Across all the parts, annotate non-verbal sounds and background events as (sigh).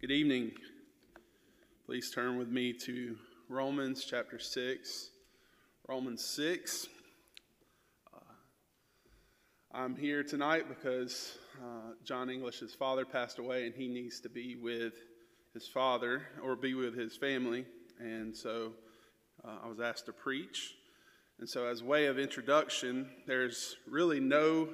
Good evening. Please turn with me to Romans chapter 6. Romans 6. Uh, I'm here tonight because uh, John English's father passed away and he needs to be with his father or be with his family. And so uh, I was asked to preach. And so, as way of introduction, there's really no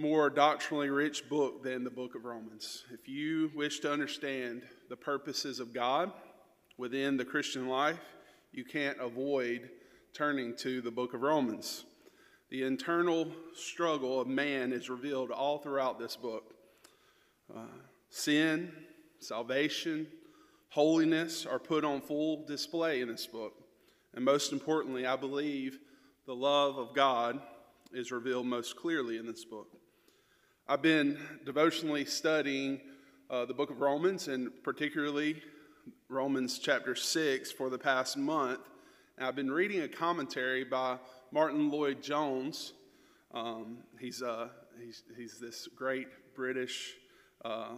more doctrinally rich book than the book of Romans. If you wish to understand the purposes of God within the Christian life, you can't avoid turning to the book of Romans. The internal struggle of man is revealed all throughout this book. Uh, sin, salvation, holiness are put on full display in this book. And most importantly, I believe the love of God is revealed most clearly in this book. I've been devotionally studying uh, the book of Romans and particularly Romans chapter 6 for the past month. And I've been reading a commentary by Martyn Lloyd-Jones. Um, he's, uh, he's, he's this great British uh,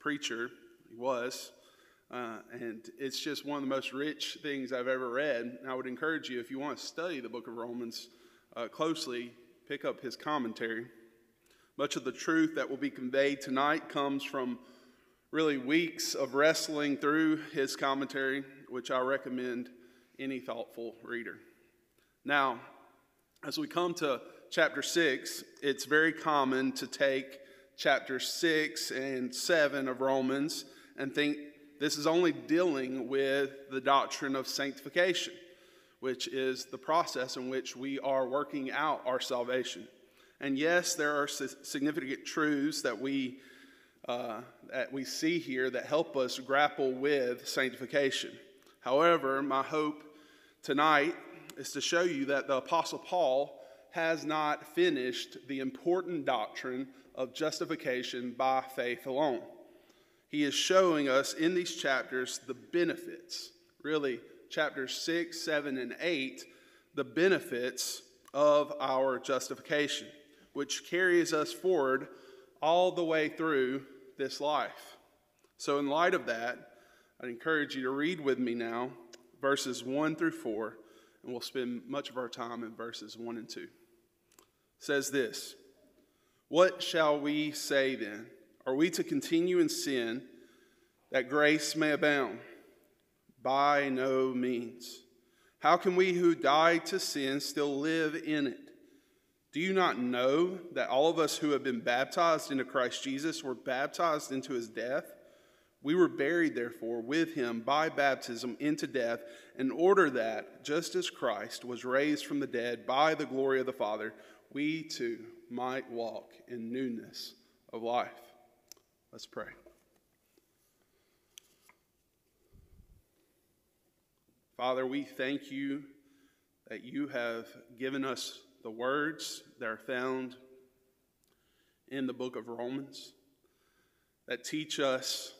preacher, he was. Uh, and it's just one of the most rich things I've ever read. And I would encourage you, if you want to study the book of Romans uh, closely, pick up his commentary. Much of the truth that will be conveyed tonight comes from really weeks of wrestling through his commentary, which I recommend any thoughtful reader. Now, as we come to chapter 6, it's very common to take chapter 6 and 7 of Romans and think this is only dealing with the doctrine of sanctification, which is the process in which we are working out our salvation. And yes, there are significant truths that we, uh, that we see here that help us grapple with sanctification. However, my hope tonight is to show you that the Apostle Paul has not finished the important doctrine of justification by faith alone. He is showing us in these chapters the benefits, really, chapters 6, 7, and 8, the benefits of our justification which carries us forward all the way through this life. So, in light of that, I'd encourage you to read with me now verses 1 through 4, and we'll spend much of our time in verses 1 and 2. It says this What shall we say then? Are we to continue in sin that grace may abound? By no means. How can we who died to sin still live in it? Do you not know that all of us who have been baptized into Christ Jesus were baptized into his death? We were buried, therefore, with him by baptism into death, in order that, just as Christ was raised from the dead by the glory of the Father, we too might walk in newness of life. Let's pray. Father, we thank you that you have given us the words that are found in the book of Romans that teach us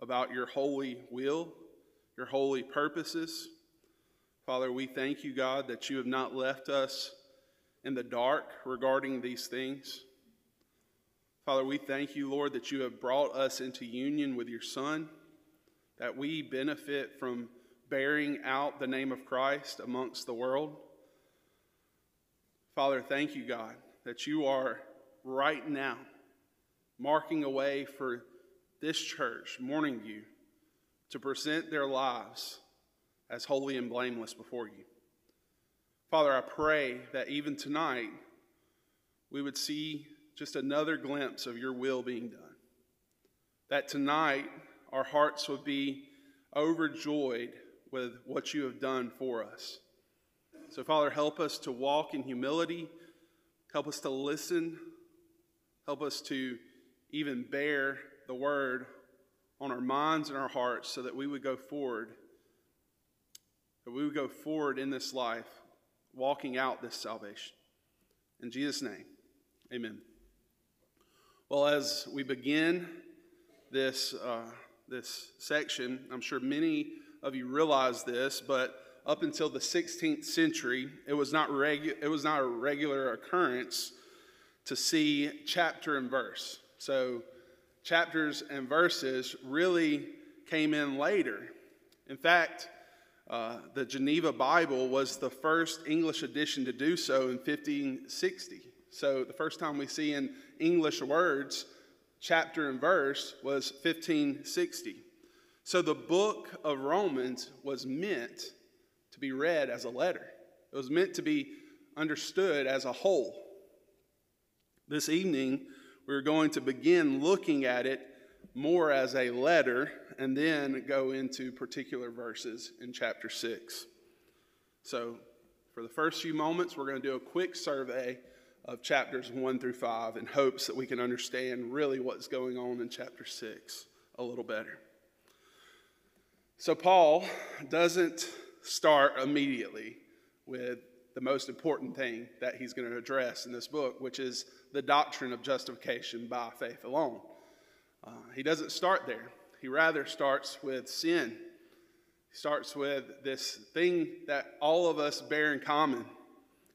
about your holy will, your holy purposes. Father, we thank you, God, that you have not left us in the dark regarding these things. Father, we thank you, Lord, that you have brought us into union with your Son, that we benefit from bearing out the name of Christ amongst the world. Father, thank you, God, that you are right now marking a way for this church, Morning you, to present their lives as holy and blameless before you. Father, I pray that even tonight we would see just another glimpse of your will being done. That tonight our hearts would be overjoyed with what you have done for us. So, Father, help us to walk in humility. Help us to listen. Help us to even bear the word on our minds and our hearts so that we would go forward, that we would go forward in this life, walking out this salvation. In Jesus' name, amen. Well, as we begin this, uh, this section, I'm sure many of you realize this, but up until the 16th century, it was not, regu- it was not a regular occurrence to see chapter and verse. So chapters and verses really came in later. In fact, uh, the Geneva Bible was the first English edition to do so in 1560. So the first time we see in English words, chapter and verse, was 1560. So the book of Romans was meant be read as a letter, it was meant to be understood as a whole. This evening, we're going to begin looking at it more as a letter and then go into particular verses in chapter 6. So, for the first few moments, we're going to do a quick survey of chapters 1 through 5 in hopes that we can understand really what's going on in chapter 6 a little better. So, Paul doesn't start immediately with the most important thing that he's going to address in this book, which is the doctrine of justification by faith alone. Uh, he doesn't start there. He rather starts with sin. He starts with this thing that all of us bear in common.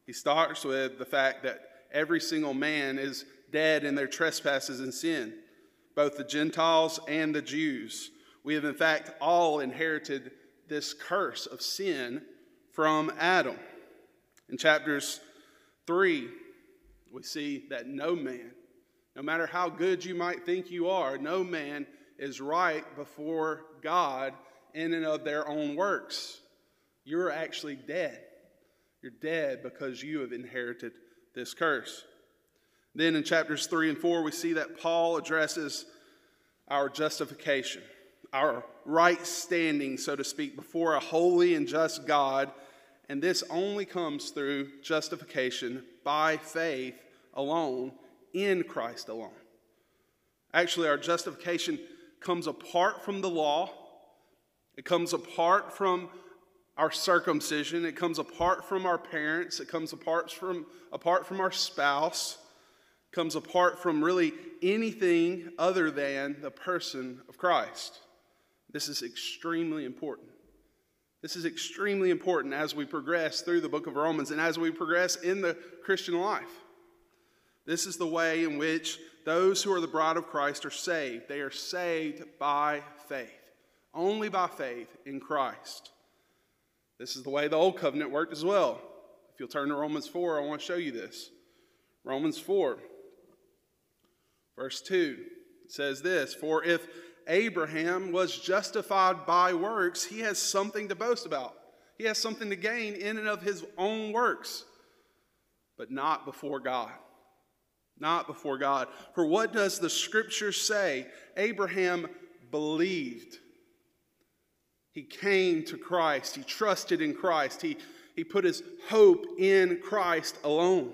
He starts with the fact that every single man is dead in their trespasses and sin, both the Gentiles and the Jews. We have, in fact, all inherited this curse of sin from Adam. In chapters 3, we see that no man, no matter how good you might think you are, no man is right before God in and of their own works. You're actually dead. You're dead because you have inherited this curse. Then in chapters 3 and 4, we see that Paul addresses our justification, our right standing, so to speak, before a holy and just God. And this only comes through justification by faith alone in Christ alone. Actually, our justification comes apart from the law, it comes apart from our circumcision, it comes apart from our parents, it comes apart from, apart from our spouse, comes apart from really anything other than the person of Christ. This is extremely important. This is extremely important as we progress through the book of Romans and as we progress in the Christian life. This is the way in which those who are the bride of Christ are saved. They are saved by faith, only by faith in Christ. This is the way the old covenant worked as well. If you'll turn to Romans 4, I want to show you this. Romans 4, verse 2 says this For if Abraham was justified by works, he has something to boast about. He has something to gain in and of his own works, but not before God not before God. For what does the scripture say? Abraham believed. He came to Christ, he trusted in Christ, he, he put his hope in Christ alone.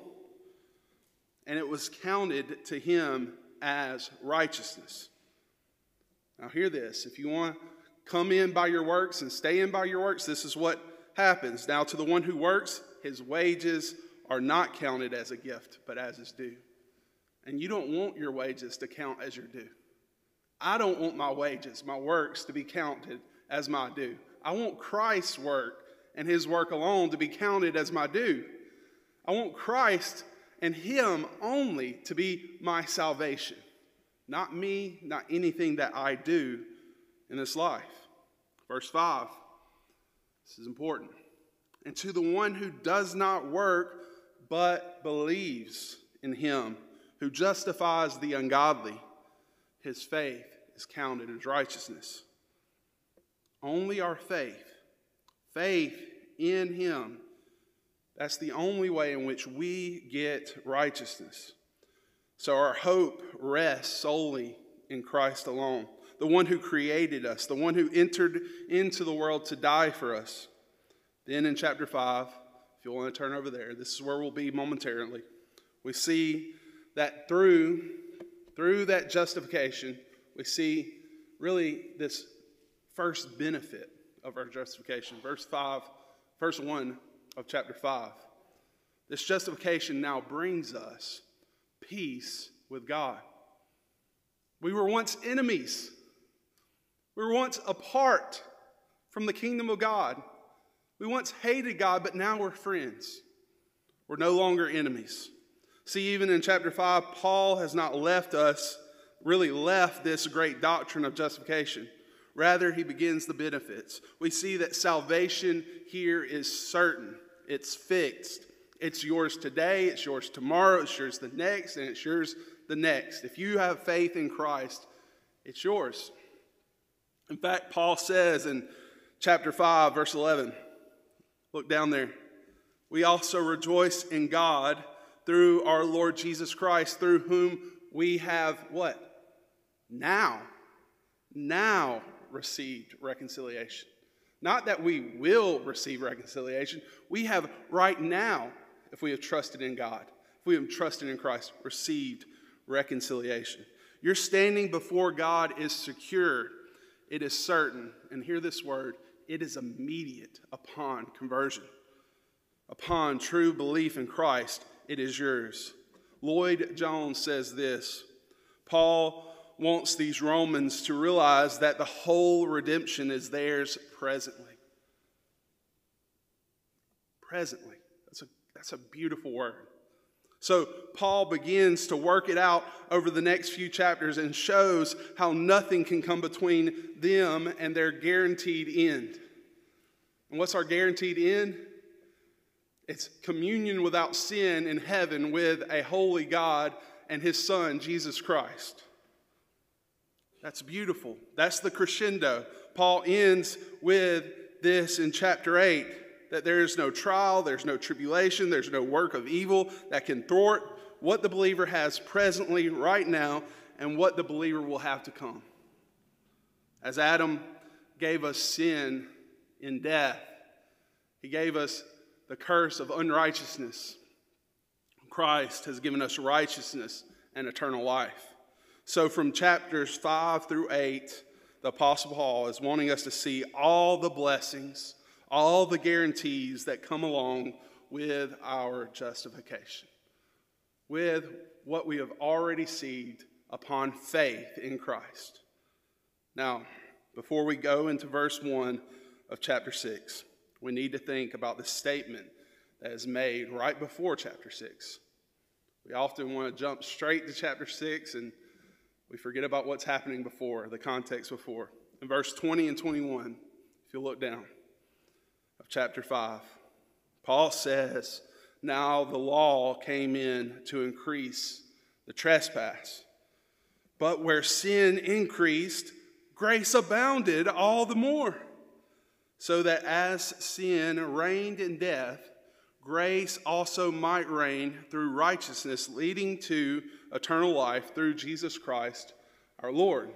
And it was counted to him as righteousness. Now, hear this. If you want to come in by your works and stay in by your works, this is what happens. Now, to the one who works, his wages are not counted as a gift, but as his due. And you don't want your wages to count as your due. I don't want my wages, my works, to be counted as my due. I want Christ's work and his work alone to be counted as my due. I want Christ and him only to be my salvation, not me, not anything that I do in this life. Verse 5, this is important. And to the one who does not work but believes in him who justifies the ungodly, his faith is counted as righteousness. Only our faith, faith in him, that's the only way in which we get righteousness. So our hope rests solely in Christ alone, the one who created us, the one who entered into the world to die for us. Then in chapter 5, if you want to turn over there, this is where we'll be momentarily. We see that through, through that justification, we see really this first benefit of our justification. Verse 5, verse 1 of chapter 5. This justification now brings us peace with God. We were once enemies. We were once apart from the kingdom of God. We once hated God, but now we're friends. We're no longer enemies. See, even in chapter 5, Paul has not left us really left this great doctrine of justification. Rather, he begins the benefits. We see that salvation here is certain, it's fixed. It's yours today, it's yours tomorrow, it's yours the next, and it's yours the next. If you have faith in Christ, it's yours. In fact, Paul says in chapter 5, verse 11, look down there. We also rejoice in God through our Lord Jesus Christ, through whom we have what? Now, now received reconciliation. Not that we will receive reconciliation, we have right now, if we have trusted in God, if we have trusted in Christ, received reconciliation. Your standing before God is secured, it is certain, and hear this word it is immediate upon conversion. Upon true belief in Christ, it is yours. Lloyd Jones says this Paul wants these Romans to realize that the whole redemption is theirs presently. Presently. That's a, beautiful word. So, Paul begins to work it out over the next few chapters and shows how nothing can come between them and their guaranteed end. And what's our guaranteed end? It's communion without sin in heaven with a holy God and his Son, Jesus Christ. That's beautiful. That's the crescendo. Paul ends with this in chapter 8 that there is no trial, there's no tribulation, there's no work of evil that can thwart what the believer has presently, right now, and what the believer will have to come. As Adam gave us sin in death, he gave us the curse of unrighteousness. Christ has given us righteousness and eternal life. So, from chapters 5 through 8, the Apostle Paul is wanting us to see all the blessings, all the guarantees that come along with our justification, with what we have already received upon faith in Christ. Now, before we go into verse 1 of chapter 6, we need to think about the statement that is made right before chapter 6. We often want to jump straight to chapter 6 and we forget about what's happening before, the context before. In verse 20 and 21, if you look down of chapter 5, Paul says, Now the law came in to increase the trespass. But where sin increased, grace abounded all the more. So that as sin reigned in death, grace also might reign through righteousness, leading to eternal life through Jesus Christ our Lord.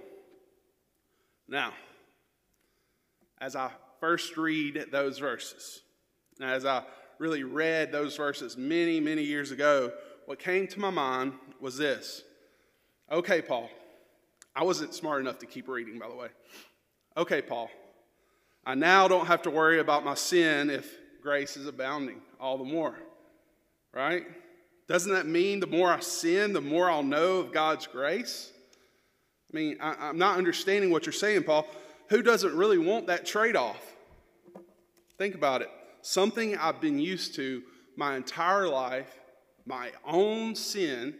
Now, as I first read those verses, Now, as I really read those verses many, many years ago, what came to my mind was this. Okay, Paul. I wasn't smart enough to keep reading, by the way. Okay, Paul. I now don't have to worry about my sin if grace is abounding all the more, right? Doesn't that mean the more I sin, the more I'll know of God's grace? I mean, I, am not understanding what you're saying, Paul. Who doesn't really want that trade off? Think about it. Something I've been used to my entire life, my own sin,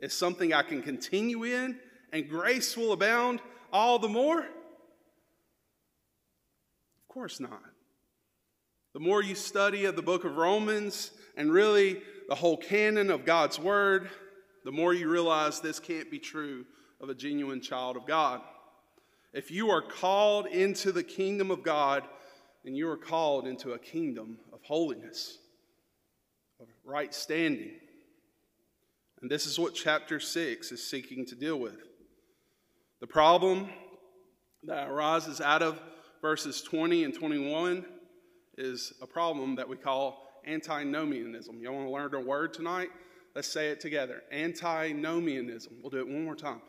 is something I can continue in, and grace will abound all the more? Of course not. The more you study of the book of Romans and really the whole canon of God's Word, the more you realize this can't be true of a genuine child of God. If you are called into the kingdom of God, then you are called into a kingdom of holiness, of right standing. And this is what chapter 6 is seeking to deal with. The problem that arises out of verses 20 and 21 is a problem that we call antinomianism. Y'all want to learn a word tonight? Let's say it together. Antinomianism. We'll do it one more time.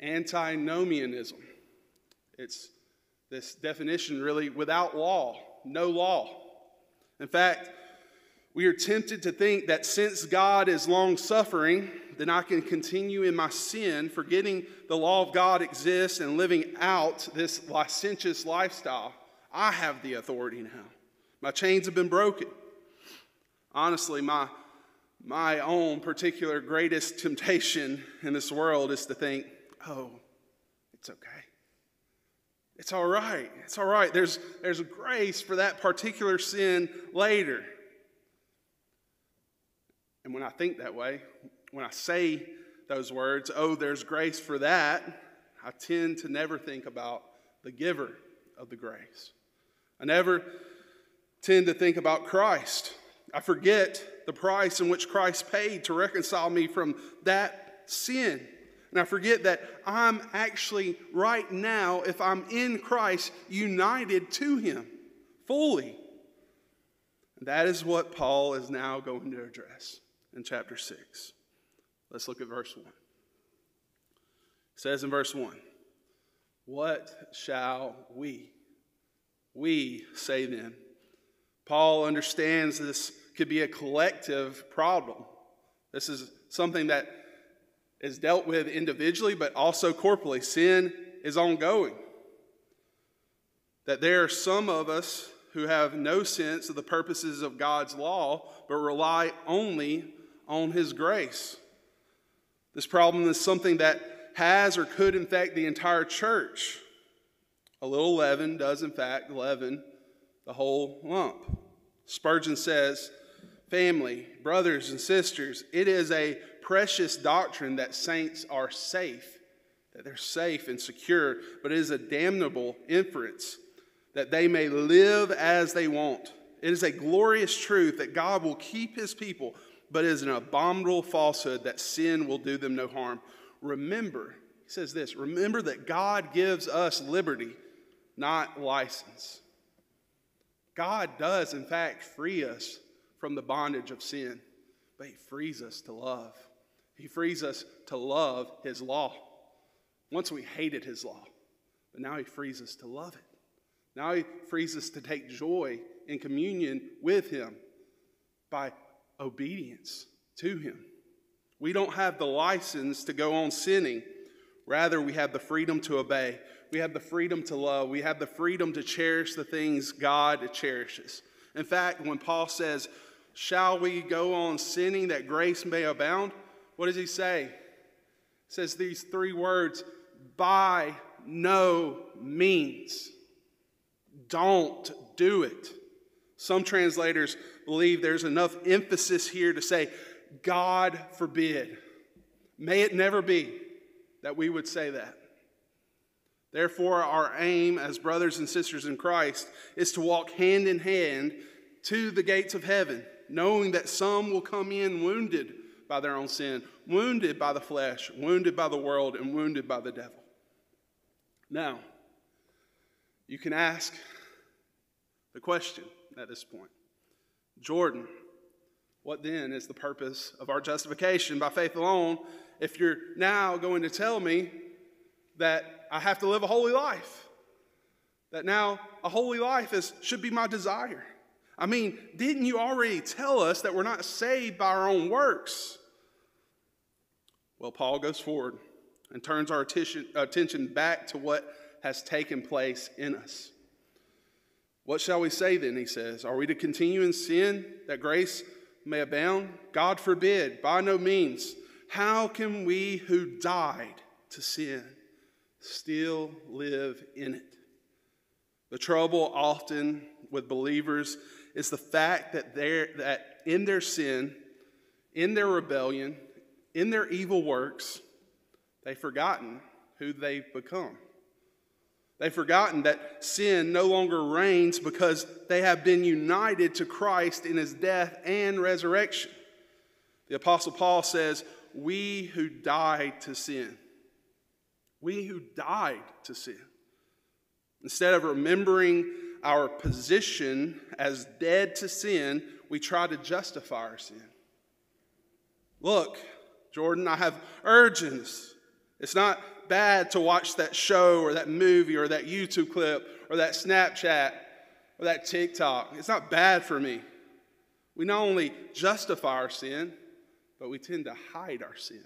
Antinomianism. It's this definition really without law, no law. In fact, we are tempted to think that since God is long suffering, then I can continue in my sin, forgetting the law of God exists and living out this licentious lifestyle. I have the authority now. My chains have been broken honestly, my, my own particular greatest temptation in this world is to think, oh, it's okay. It's all right. It's all right. There's, there's grace for that particular sin later. And when I think that way, when I say those words, oh, there's grace for that, I tend to never think about the giver of the grace. I never tend to think about Christ. I forget the price in which Christ paid to reconcile me from that sin. And I forget that I'm actually, right now, if I'm in Christ, united to Him fully. And that is what Paul is now going to address in chapter 6. Let's look at verse 1. It says in verse 1 What shall we? We say then. Paul understands this could be a collective problem. This is something that is dealt with individually, but also corporally. Sin is ongoing. That there are some of us who have no sense of the purposes of God's law, but rely only on His grace. This problem is something that has or could infect the entire church. A little leaven does, in fact, leaven the whole lump. Spurgeon says, Family, brothers and sisters, it is a precious doctrine that saints are safe, that they're safe and secure, but it is a damnable inference that they may live as they want. It is a glorious truth that God will keep his people, but it is an abominable falsehood that sin will do them no harm. Remember, he says this remember that God gives us liberty, not license. God does, in fact, free us from the bondage of sin, but he frees us to love. He frees us to love His law. Once we hated His law, but now He frees us to love it. Now He frees us to take joy in communion with Him by obedience to Him. We don't have the license to go on sinning. Rather, we have the freedom to obey. We have the freedom to love. We have the freedom to cherish the things God cherishes. In fact, when Paul says, Shall we go on sinning that grace may abound? What does he say? He says these three words by no means. Don't do it. Some translators believe there's enough emphasis here to say, God forbid. May it never be that we would say that. Therefore, our aim as brothers and sisters in Christ is to walk hand in hand to the gates of heaven, knowing that some will come in wounded by their own sin, wounded by the flesh, wounded by the world, and wounded by the devil. Now, you can ask the question at this point Jordan, what then is the purpose of our justification by faith alone if you're now going to tell me that I have to live a holy life? That now a holy life is, should be my desire. I mean, didn't you already tell us that we're not saved by our own works? Well, Paul goes forward and turns our attention back to what has taken place in us. What shall we say then? He says. Are we to continue in sin that grace may abound? God forbid, by no means. How can we who died to sin still live in it? The trouble often with believers is the fact that, that in their sin, in their rebellion, in their evil works, they've forgotten who they've become. They've forgotten that sin no longer reigns because they have been united to Christ in his death and resurrection. The Apostle Paul says, We who died to sin, we who died to sin. Instead of remembering our position as dead to sin, we try to justify our sin. Look, Jordan. I have urges. It's not bad to watch that show or that movie or that YouTube clip or that Snapchat or that TikTok. It's not bad for me. We not only justify our sin, but we tend to hide our sin.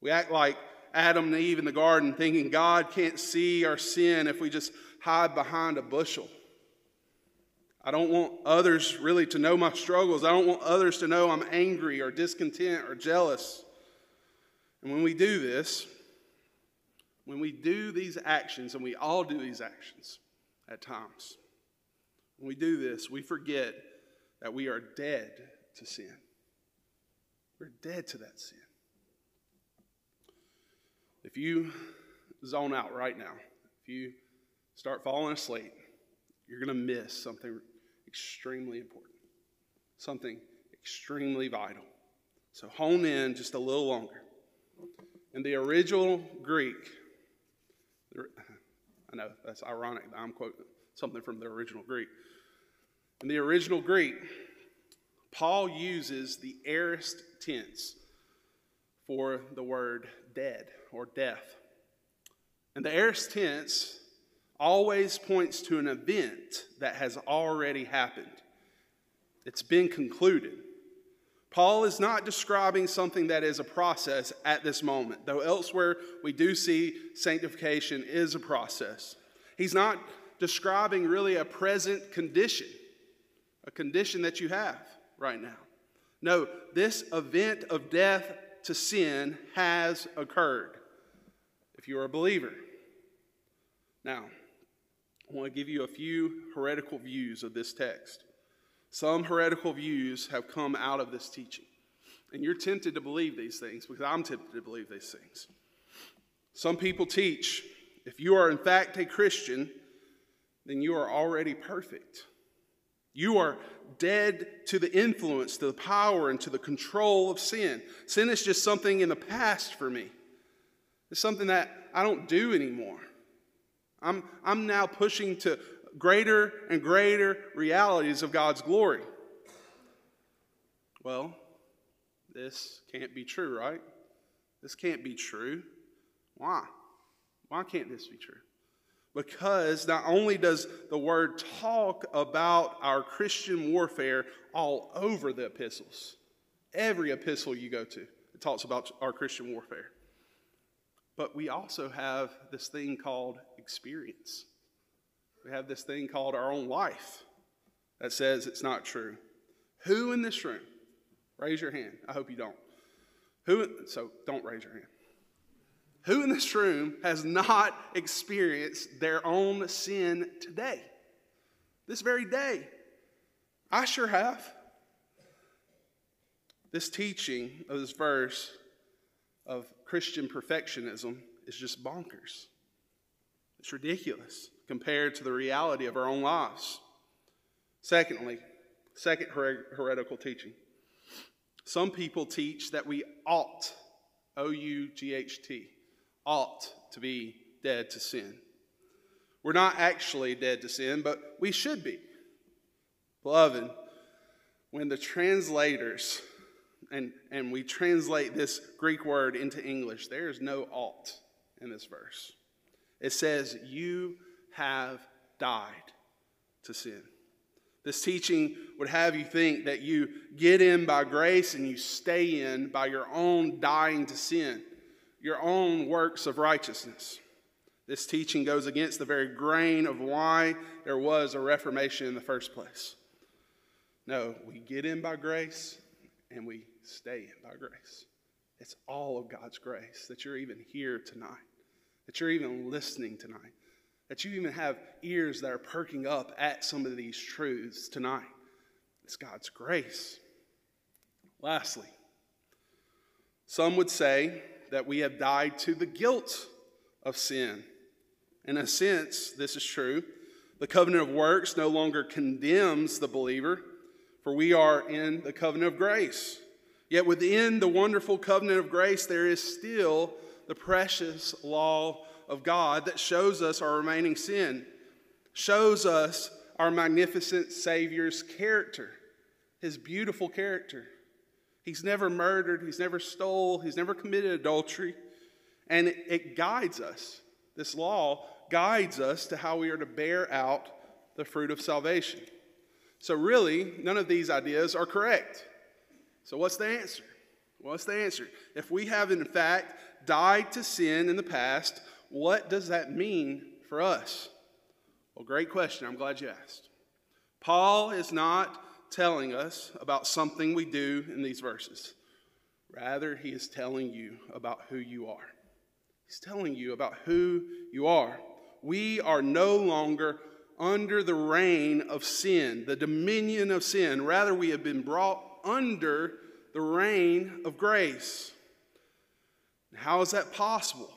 We act like Adam and Eve in the garden, thinking God can't see our sin if we just hide behind a bushel. I don't want others really to know my struggles. I don't want others to know I'm angry or discontent or jealous. And when we do this, when we do these actions, and we all do these actions at times, when we do this, we forget that we are dead to sin. We're dead to that sin. If you zone out right now, if you start falling asleep, you're going to miss something extremely important, something extremely vital. So hone in just a little longer. In the original Greek, I know that's ironic. I'm quoting something from the original Greek. In the original Greek, Paul uses the aorist tense for the word dead or death. And the aorist tense always points to an event that has already happened, it's been concluded. Paul is not describing something that is a process at this moment, though elsewhere we do see sanctification is a process. He's not describing really a present condition, a condition that you have right now. No, this event of death to sin has occurred if you're a believer. Now, I want to give you a few heretical views of this text. Some heretical views have come out of this teaching. And you're tempted to believe these things because I'm tempted to believe these things. Some people teach if you are in fact a Christian, then you are already perfect. You are dead to the influence, to the power, and to the control of sin. Sin is just something in the past for me. It's something that I don't do anymore. I'm, I'm now pushing to greater and greater realities of God's glory. Well, this can't be true, right? This can't be true. Why? Why can't this be true? Because not only does the word talk about our Christian warfare all over the epistles, every epistle you go to, it talks about our Christian warfare. But we also have this thing called experience. We have this thing called our own life that says it's not true. Who in this room, raise your hand. I hope you don't. Who, so don't raise your hand. Who in this room has not experienced their own sin today? This very day? I sure have. This teaching of this verse of Christian perfectionism is just bonkers. It's ridiculous compared to the reality of our own lives. Secondly, second her- heretical teaching. Some people teach that we ought, O U G H T, ought to be dead to sin. We're not actually dead to sin, but we should be. Beloved, when the translators, and, and we translate this Greek word into English, there is no ought in this verse. It says, You have died to sin. This teaching would have you think that you get in by grace and you stay in by your own dying to sin your own works of righteousness. This teaching goes against the very grain of why there was a Reformation in the first place. No, we get in by grace and we stay in by grace. It's all of God's grace that you're even here tonight, that you're even listening tonight, that you even have ears that are perking up at some of these truths tonight. It's God's grace. Lastly, some would say that we have died to the guilt of sin. In a sense, this is true. The covenant of works no longer condemns the believer, for we are in the covenant of grace. Yet within the wonderful covenant of grace, there is still the precious law of God that shows us our remaining sin, shows us our magnificent Savior's character, his beautiful character. He's never murdered, he's never stole, he's never committed adultery. And it, it guides us. This law guides us to how we are to bear out the fruit of salvation. So, really, none of these ideas are correct. So, what's the answer? What's the answer? If we have, in fact, died to sin in the past, what does that mean for us? Well, great question. I'm glad you asked. Paul is not telling us about something we do in these verses. Rather, he is telling you about who you are. He's telling you about who you are. We are no longer under the reign of sin, the dominion of sin. Rather, we have been brought under the reign of grace. How is that possible?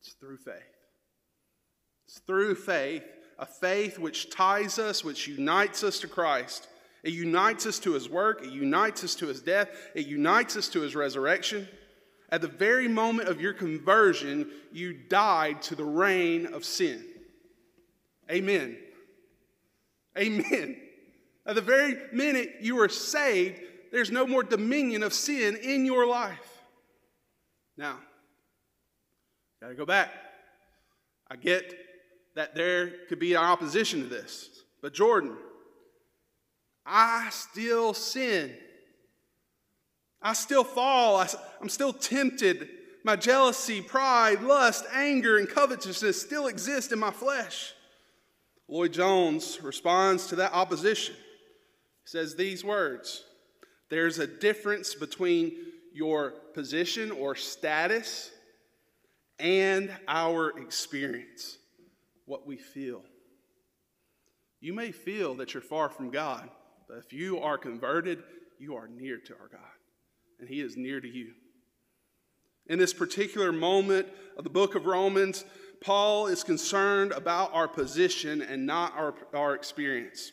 It's through faith. It's through faith, a faith which ties us, which unites us to Christ. It unites us to his work, it unites us to his death, it unites us to his resurrection. At the very moment of your conversion, you died to the reign of sin. Amen. Amen. At the very minute you are saved, there's no more dominion of sin in your life. Now, got to go back. I get that there could be an opposition to this, but Jordan, I still sin. I still fall. I, am still tempted. My jealousy, pride, lust, anger, and covetousness still exist in my flesh. Lloyd Jones responds to that opposition. He says these words There's a difference between your position or status and our experience, what we feel. You may feel that you're far from God, but if you are converted, you are near to our God and He is near to you. In this particular moment of the book of Romans, Paul is concerned about our position and not our, our experience.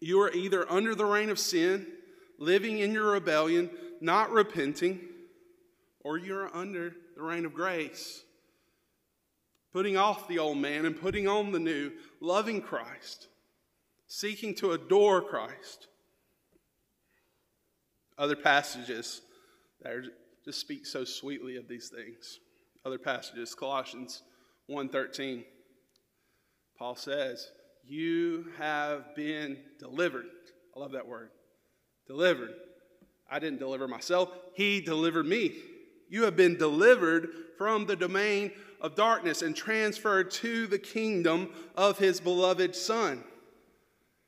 You are either under the reign of sin, living in your rebellion, not repenting, or you're under the reign of grace, putting off the old man and putting on the new, loving Christ, seeking to adore Christ other passages that are, just speak so sweetly of these things. Other passages, Colossians 1:13. Paul says, "You have been delivered." I love that word. Delivered. I didn't deliver myself, he delivered me. You have been delivered from the domain of darkness and transferred to the kingdom of his beloved son.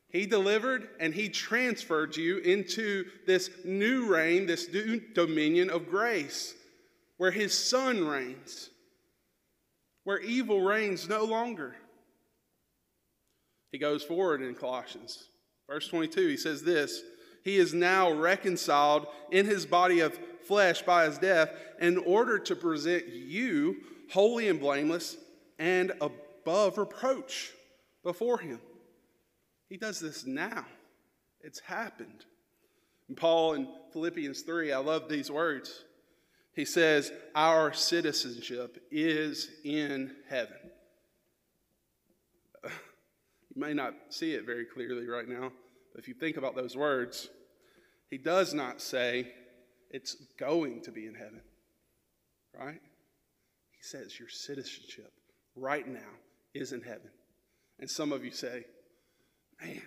He delivered and he transferred you into this new reign, this new dominion of grace, where his son reigns, where evil reigns no longer. He goes forward in Colossians. Verse 22, he says this He is now reconciled in his body of flesh by his death in order to present you holy and blameless and above reproach before him. He does this now. It's happened. And Paul in Philippians 3, I love these words. He says, Our citizenship is in heaven. (laughs) You may not see it very clearly right now, but if you think about those words, he does not say it's going to be in heaven, right? He says your citizenship right now is in heaven. And some of you say, man,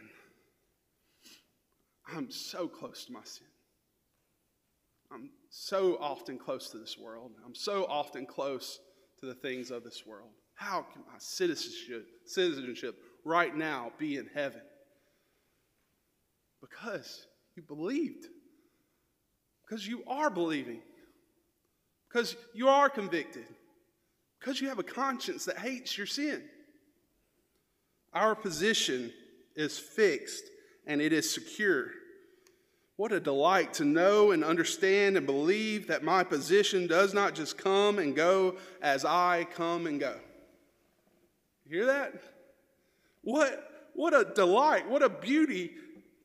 I'm so close to my sin. I'm so often close to this world. I'm so often close to the things of this world. How can my citizenship, citizenship right now be in heaven? Because you believed. Because you are believing. Because you are convicted. Because you have a conscience that hates your sin. Our position is fixed and it is secure. What a delight to know and understand and believe that my position does not just come and go as I come and go. You hear that? What, what a delight, what a beauty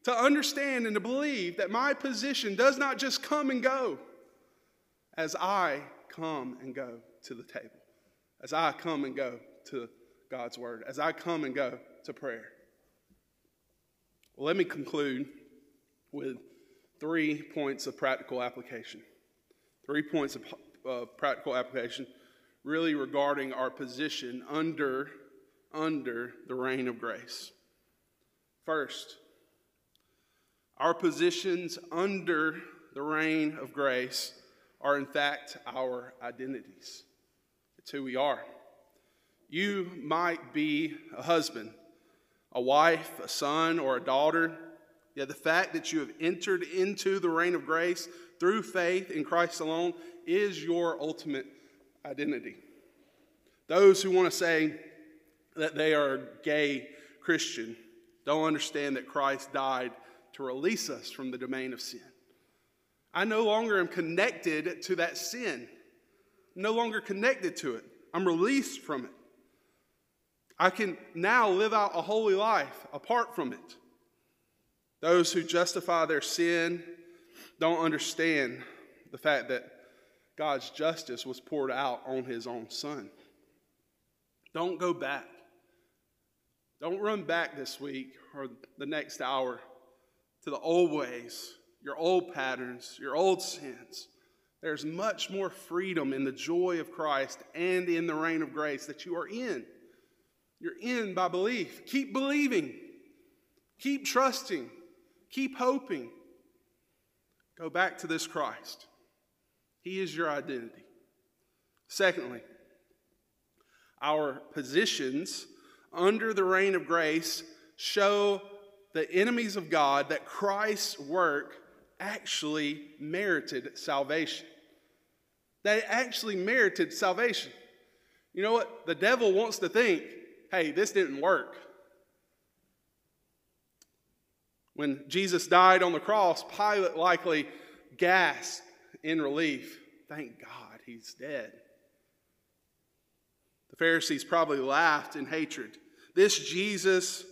to understand and to believe that my position does not just come and go as I come and go to the table, as I come and go to God's word, as I come and go to prayer. Well, let me conclude with three points of practical application. Three points of practical application, really regarding our position under, under the reign of grace. First, our positions under the reign of grace are, in fact, our identities. It's who we are. You might be a husband a wife, a son, or a daughter. Yet the fact that you have entered into the reign of grace through faith in Christ alone is your ultimate identity. Those who want to say that they are gay Christian don't understand that Christ died to release us from the domain of sin. I no longer am connected to that sin, no longer connected to it. I'm released from it. I can now live out a holy life apart from it. Those who justify their sin don't understand the fact that God's justice was poured out on his own son. Don't go back. Don't run back this week or the next hour to the old ways, your old patterns, your old sins. There's much more freedom in the joy of Christ and in the reign of grace that you are in. You're in by belief. Keep believing. Keep trusting. Keep hoping. Go back to this Christ. He is your identity. Secondly, our positions under the reign of grace show the enemies of God that Christ's work actually merited salvation. That it actually merited salvation. You know what? The devil wants to think, hey, this didn't work. When Jesus died on the cross, Pilate likely gasped in relief. Thank God he's dead. The Pharisees probably laughed in hatred. This Jesus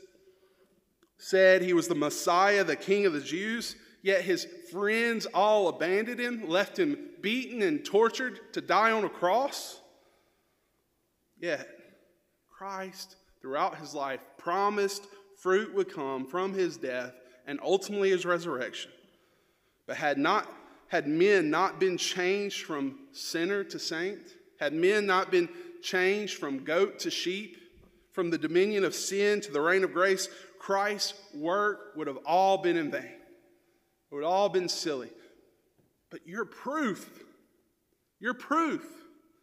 said he was the Messiah, the King of the Jews, yet his friends all abandoned him, left him beaten and tortured to die on a cross. Yet Christ, throughout his life, promised fruit would come from his death and ultimately his resurrection. But had not had men not been changed from sinner to saint, had men not been changed from goat to sheep, from the dominion of sin to the reign of grace, Christ's work would have all been in vain. It would have all been silly. But you're proof. You're proof.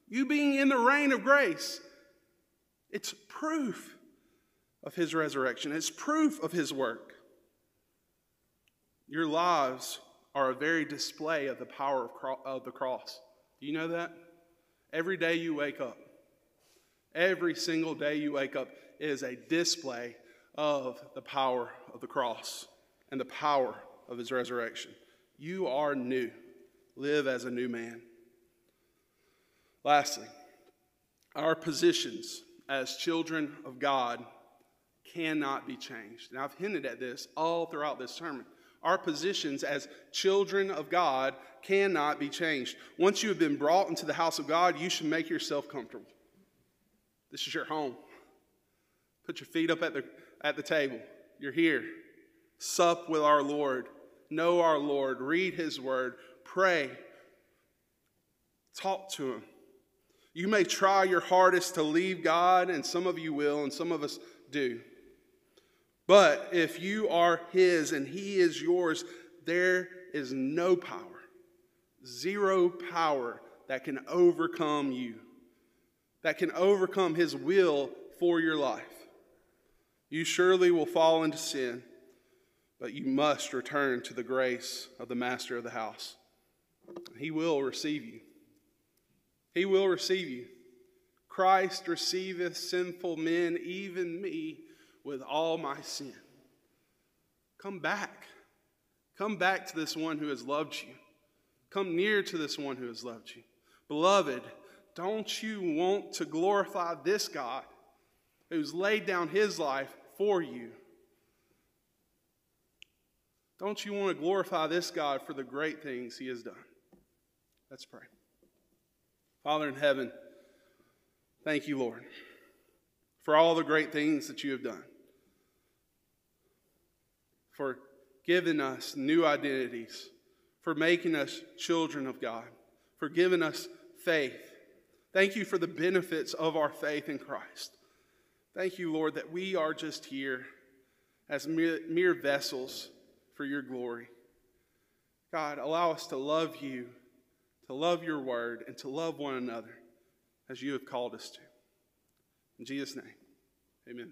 You being in the reign of grace, it's proof of his resurrection. It's proof of his work. Your lives are a very display of the power of, cro- of the cross. Do you know that? Every day you wake up, every single day you wake up is a display of the power of the cross and the power of his resurrection. You are new. Live as a new man. Lastly, our positions as children of God cannot be changed. And I've hinted at this all throughout this sermon. Our positions as children of God cannot be changed. Once you have been brought into the house of God, you should make yourself comfortable. This is your home. Put your feet up at the, at the table. You're here. Sup with our Lord. Know our Lord. Read his word. Pray. Talk to him. You may try your hardest to leave God, and some of you will, and some of us do. But if you are His and He is yours, there is no power, zero power that can overcome you, that can overcome His will for your life. You surely will fall into sin, but you must return to the grace of the master of the house. He will receive you. He will receive you. Christ receiveth sinful men, even me with all my sin. Come back. Come back to this one who has loved you. Come near to this one who has loved you. Beloved, don't you want to glorify this God who's laid down his life for you? Don't you want to glorify this God for the great things he has done? Let's pray. Father in heaven, thank you, Lord, for all the great things that you have done for giving us new identities, for making us children of God, for giving us faith. Thank you for the benefits of our faith in Christ. Thank you, Lord, that we are just here as mere, mere vessels for your glory. God, allow us to love you, to love your word, and to love one another as you have called us to. In Jesus' name, amen.